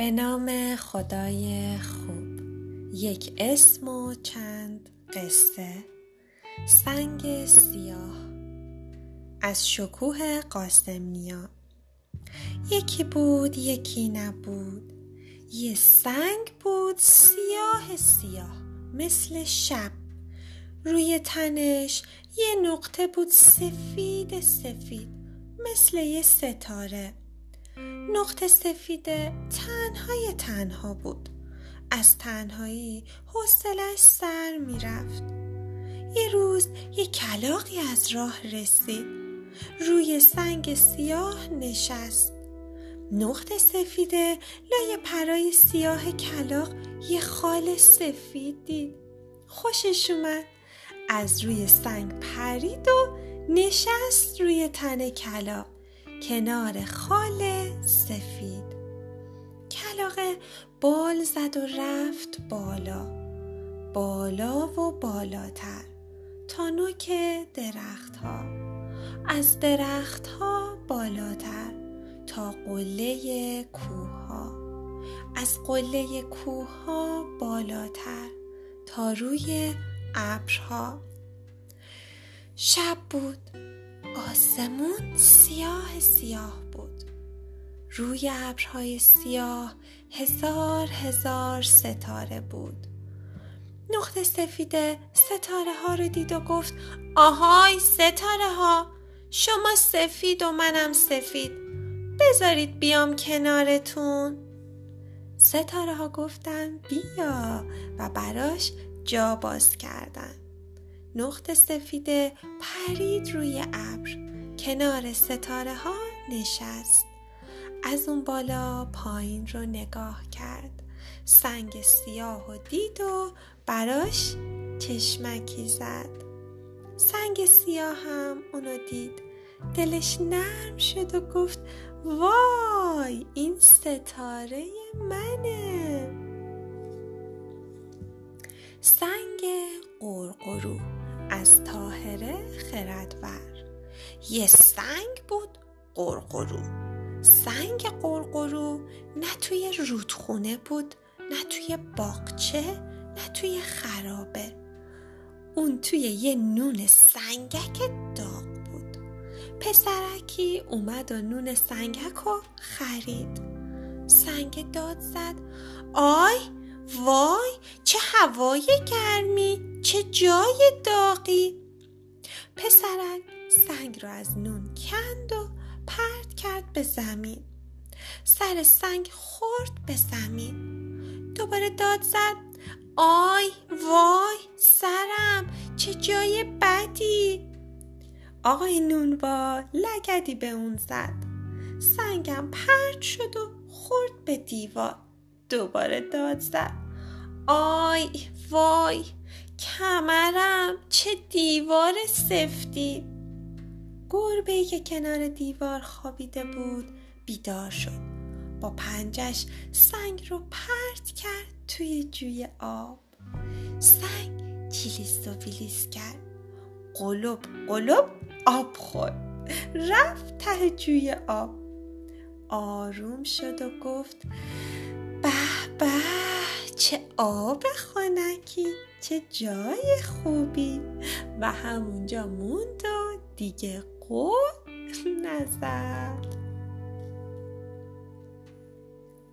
به نام خدای خوب. یک اسم و چند قصه. سنگ سیاه. از شکوه قاسمنیا یکی بود یکی نبود. یه سنگ بود سیاه سیاه. مثل شب. روی تنش یه نقطه بود سفید سفید. مثل یه ستاره. نقطه سفیده تنهای تنها بود. از تنهایی حوصلش سر می‌رفت. یه روز یه کلاقی از راه رسید. روی سنگ سیاه نشست. نقطه سفیده لای پرای سیاه کلاق یه خال سفید دید. خوشش اومد. از روی سنگ پرید و نشست روی تن کلاق. کنار خال سفید. کلاقه بال زد و رفت بالا. بالا و بالاتر. تا نوک درختها. از درختها بالاتر. تا قله کوه از قله کوه بالاتر. تا روی ابرها. شب بود. آسمون سیاه سیاه بود. روی ابرهای سیاه هزار هزار ستاره بود. نقطه سفیده ستاره ها رو دید و گفت آهای ستاره ها شما سفید و منم سفید. بذارید بیام کنارتون. ستاره ها گفتن بیا و براش جا باز کردن. نقط سفیده پرید روی ابر. کنار ستاره ها نشست. از اون بالا پایین رو نگاه کرد. سنگ سیاه و دید و براش چشمکی زد. سنگ سیاه هم اونو دید. دلش نرم شد و گفت وای این ستاره منه. سنگ قرقرو از تاهره خردور یه سنگ بود قرقرو. سنگ قرقرو نه توی رودخونه بود نه توی باغچه نه توی خرابه. اون توی یه نون سنگک داغ بود. پسرکی اومد و نون سنگک رو خرید. سنگ داد زد. آی وای چه هوای گرمی چه جای داغی. پسرک سنگ را از نون کند و پرت کرد به زمین. سر سنگ خورد به زمین. دوباره داد زد. آی وای سرم چه جای بدی. آقای نونبا لگدی به اون زد. سنگم پرت شد و خورد به دیوار. دوباره داد زد. آی وای کمرم چه دیوار سفتی. گربه که کنار دیوار خوابیده بود بیدار شد. با پنجش سنگ رو پرت کرد توی جوی آب. سنگ چیلیس و ویلیس کرد. قلب قلب آب خورد رفت ته جوی آب. آروم شد و گفت به به چه آب خانکی چه جای خوبی. و همونجا موند و دیگه قول نزد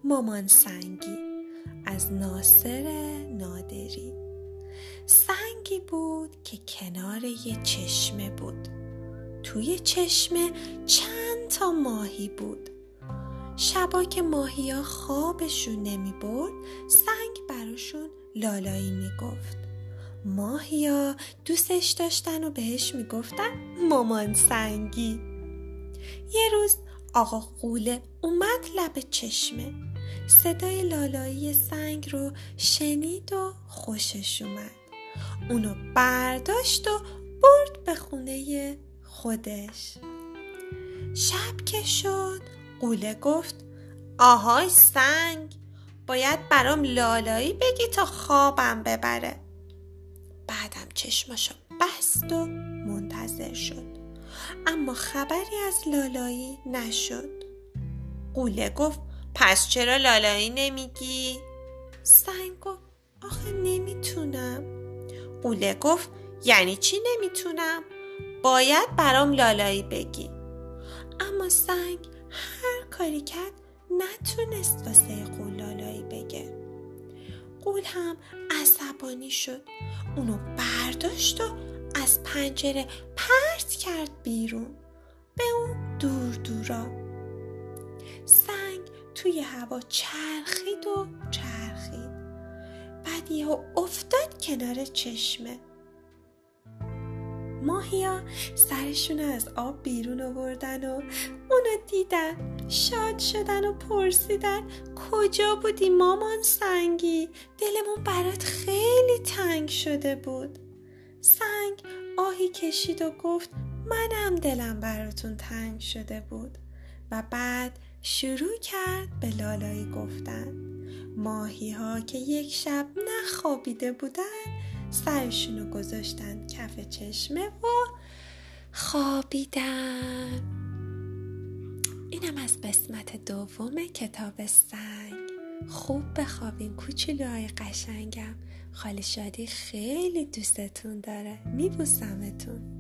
مامان سنگی از ناصر نادری. سنگی بود که کنار یه چشمه بود. توی چشمه چند تا ماهی بود. شبا که ماهی خوابشون نمی برد سنگ براشون لالایی می گفت ماهیا دوستش داشتن و بهش می‌گفتن مامان سنگی. یه روز آقا قوله اومد لب چشمه. صدای لالایی سنگ رو شنید و خوشش اومد. اونو برداشت و برد به خونه خودش. شب که شد قوله گفت آهای سنگ باید برام لالایی بگی تا خوابم ببره. بعدم چشماشو بست و منتظر شد. اما خبری از لالایی نشد. قوله گفت پس چرا لالایی نمیگی؟ سنگ گفت آخه نمی‌تونم. قوله گفت یعنی چی نمی‌تونم؟ باید برام لالایی بگی. اما سنگ هر کاری کرد نتونست واسه قول لالایی بگه. قول هم عصبانی شد. اونو برداشت و از پنجره پرت کرد بیرون. به اون دور دورا سنگ توی هوا چرخید و چرخید. بعد یهو افتاد کنار چشمه. ماهیا سرشون از آب بیرون آوردن و دیدن شاد شدن و پرسیدن کجا بودی مامان سنگی؟ دلمون برات خیلی تنگ شده بود. سنگ آهی کشید و گفت منم دلم براتون تنگ شده بود. و بعد شروع کرد به لالایی گفتن. ماهی ها که یک شب نخوابیده بودن سرشونو گذاشتن کف چشمه و خوابیدن. اینم از قسمت دوم کتاب سنگ. خوب بخوابین کوچولوهای قشنگم. خالی شادی خیلی دوستتون داره. میبوسمتون.